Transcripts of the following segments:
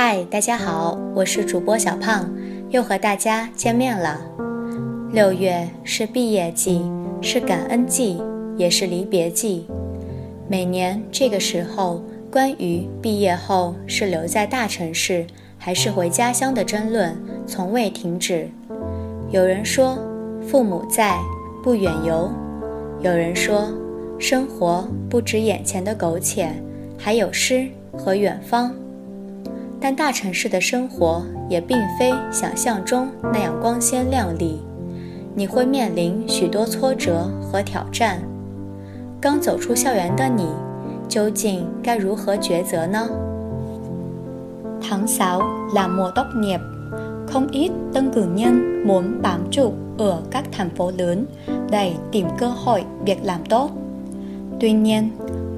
嗨，大家好，我是主播小胖，又和大家见面了。六月是毕业季，是感恩季，也是离别季。每年这个时候，关于毕业后是留在大城市还是回家乡的争论从未停止。有人说，父母在，不远游；有人说，生活不止眼前的苟且，还有诗和远方。但大城市的生活也并非想象中那样光鲜亮丽，你会面临许多挫折和挑战。刚走出校园的你，究竟该如何抉择呢？Tháng 6 là mùa tốt nghiệp, không ít tân cử nhân muốn bám trụ ở các thành phố lớn để tìm cơ hội việc làm tốt. Tuy nhiên,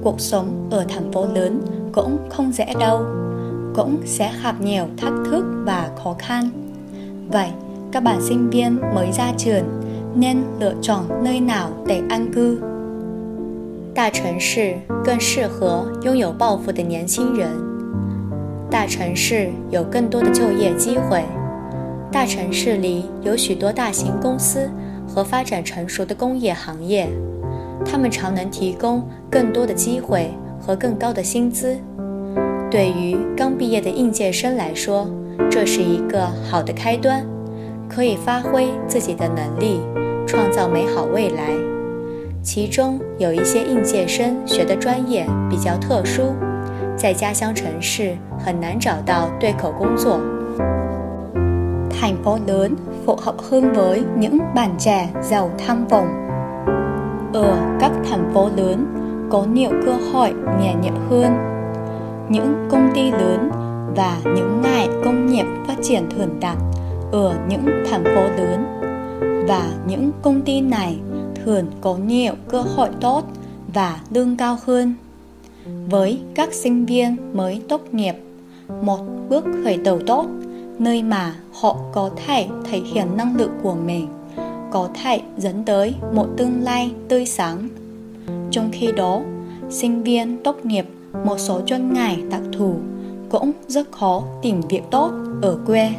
cuộc sống ở thành phố lớn cũng không dễ đâu cũng sẽ gặp nhiều thách thức và khó khăn. Vậy, các bạn sinh viên mới ra trường nên lựa chọn nơi nào để an cư? 大城市更适合拥有抱负的年轻人。大城市有更多的就业机会。大城市里有许多大型公司和发展成熟的工业行业，他们常能提供更多的机会和更高的薪资。 对于刚毕业的应届生来说，这是一个好的开端，可以发挥自己的能力，创造美好未来。其中有一些应届生学的专业比较特殊，在家乡城市很难找到对口工作。Thành phố lớn phù hợp hơn với những bạn trẻ giàu tham vọng. Ở các thành phố lớn có nhiều cơ hội nghề nghiệp hơn. Những công ty lớn và những ngành công nghiệp phát triển thường đạt ở những thành phố lớn và những công ty này thường có nhiều cơ hội tốt và lương cao hơn. Với các sinh viên mới tốt nghiệp, một bước khởi đầu tốt nơi mà họ có thể thể hiện năng lực của mình, có thể dẫn tới một tương lai tươi sáng. Trong khi đó, sinh viên tốt nghiệp một số chuyên ngành đặc thù cũng rất khó tìm việc tốt ở quê.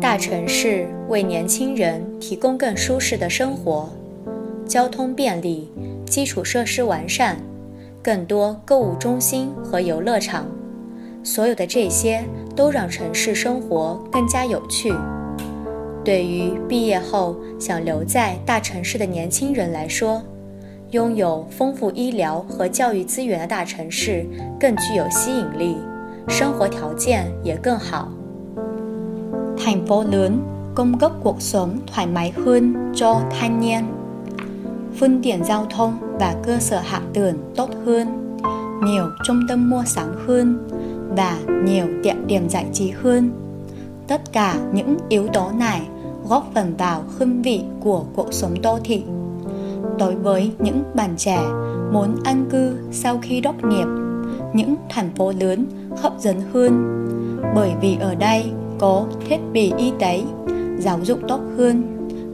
大城市为年轻人提供更舒适的生活，交通便利，基础设施完善，更多购物中心和游乐场，所有的这些都让城市生活更加有趣。对于毕业后想留在大城市的年轻人来说，拥有丰富医疗和教育资源的大城市更具有吸引力，生活条件也更好。Thành phố lớn cung cấp cuộc sống thoải mái hơn cho thanh niên. Phương tiện giao thông và cơ sở hạ tầng tốt hơn, nhiều trung tâm mua sắm hơn và nhiều địa điểm giải trí hơn. Tất cả những yếu tố này góp phần vào hương vị của cuộc sống đô thị đối với những bạn trẻ muốn an cư sau khi tốt nghiệp những thành phố lớn hấp dẫn hơn bởi vì ở đây có thiết bị y tế giáo dục tốt hơn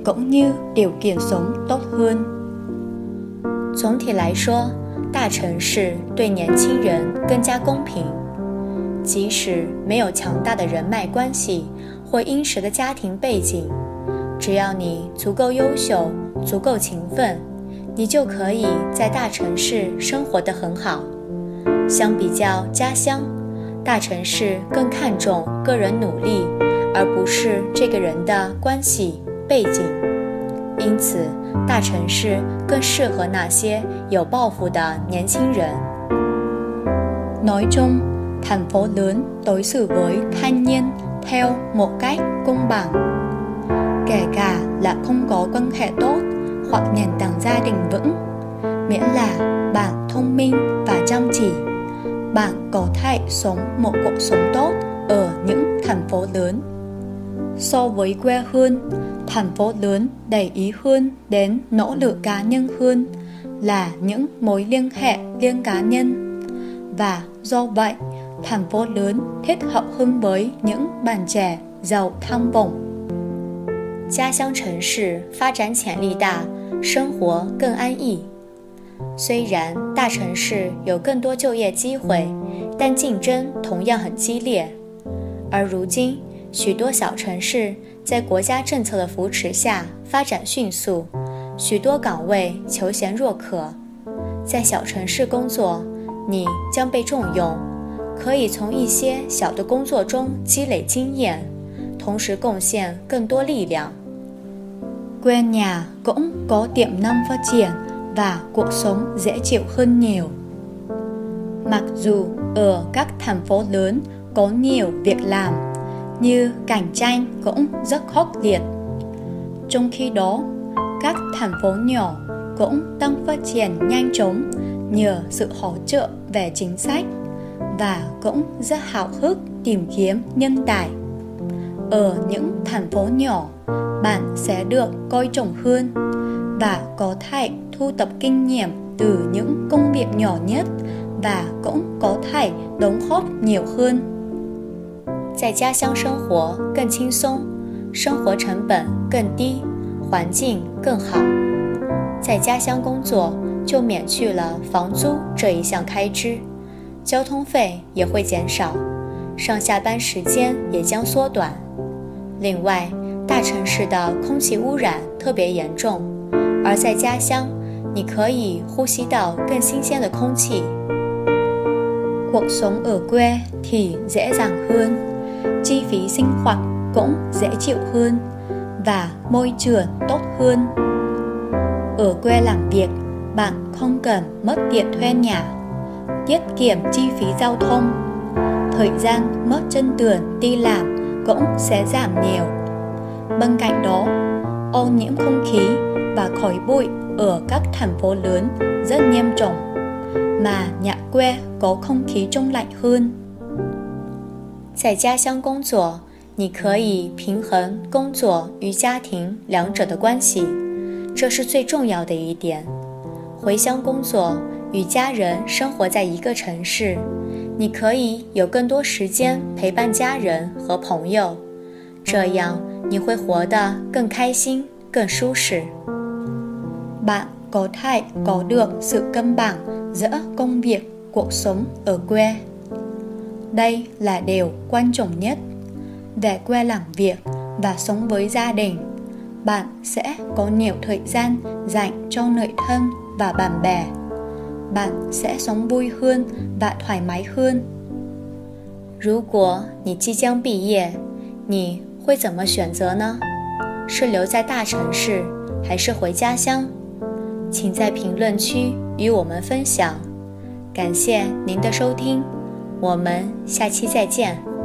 cũng như điều kiện sống tốt hơn 总体来说，大城市对年轻人更加公平。即使没有强大的人脉关系或殷实的家庭背景，只要你足够优秀、足够勤奋， 你就可以在大城市生活得很好。相比较家乡，大城市更看重个人努力，而不是这个人的关系背景。因此，大城市更适合那些有抱负的年轻人。Nói chung, thành phố lớn đối xử với thanh niên theo một cách công bằng, kể cả là không có quan hệ tốt. hoặc nền tảng gia đình vững miễn là bạn thông minh và chăm chỉ bạn có thể sống một cuộc sống tốt ở những thành phố lớn so với quê hương thành phố lớn để ý hơn đến nỗ lực cá nhân hơn là những mối liên hệ liên cá nhân và do vậy thành phố lớn thích hợp hơn với những bạn trẻ giàu tham vọng 家乡城市发展潜力大， 生活更安逸。虽然大城市有更多就业机会，但竞争同样很激烈。而如今，许多小城市在国家政策的扶持下发展迅速，许多岗位求贤若渴。在小城市工作，你将被重用，可以从一些小的工作中积累经验，同时贡献更多力量。Quê nhà cũng có tiềm năng phát triển và cuộc sống dễ chịu hơn nhiều. Mặc dù ở các thành phố lớn có nhiều việc làm, như cạnh tranh cũng rất khốc liệt. Trong khi đó, các thành phố nhỏ cũng đang phát triển nhanh chóng nhờ sự hỗ trợ về chính sách và cũng rất hào hức tìm kiếm nhân tài Ở những thành phố nhỏ, bạn sẽ được coi trọng hơn và có thể thu tập kinh nghiệm từ những công việc nhỏ nhất và cũng có thể đóng góp nhiều hơn. 在家乡生活更轻松，生活成本更低，环境更好。在家乡工作就免去了房租这一项开支，交通费也会减少，上下班时间也将缩短。 另外，大城市的空气污染特别严重，而在家乡，你可以呼吸到更新鲜的空气。Cuộc sống ở quê thì dễ dàng hơn, chi phí sinh hoạt cũng dễ chịu hơn và môi trường tốt hơn. Ở quê làm việc, bạn không cần mất tiền thuê nhà, tiết kiệm chi phí giao thông. Thời gian mất trên đường đi làm cũng sẽ giảm nhiều. Bên cạnh đó, ô nhiễm không khí và khói bụi ở các thành phố lớn rất nghiêm trọng, mà nhà quê có không khí trong lạnh hơn. 在家乡工作，你可以平衡工作与家庭两者的关系，这是最重要的一点。回乡工作，与家人生活在一个城市， 你可以有更多时间陪伴家人和朋友，这样你会活得更开心、更舒适。Bạn có thể có được sự cân bằng giữa công việc, cuộc sống ở quê. Đây là điều quan trọng nhất. Về quê làm việc và sống với gia đình, bạn sẽ có nhiều thời gian dành cho người thân và bạn bè. Bạn sẽ sống vui hơn và thoải mái hơn. 如果你即将毕业，你会怎么选择呢？是留在大城市，还是回家乡？请在评论区与我们分享。感谢您的收听，我们下期再见。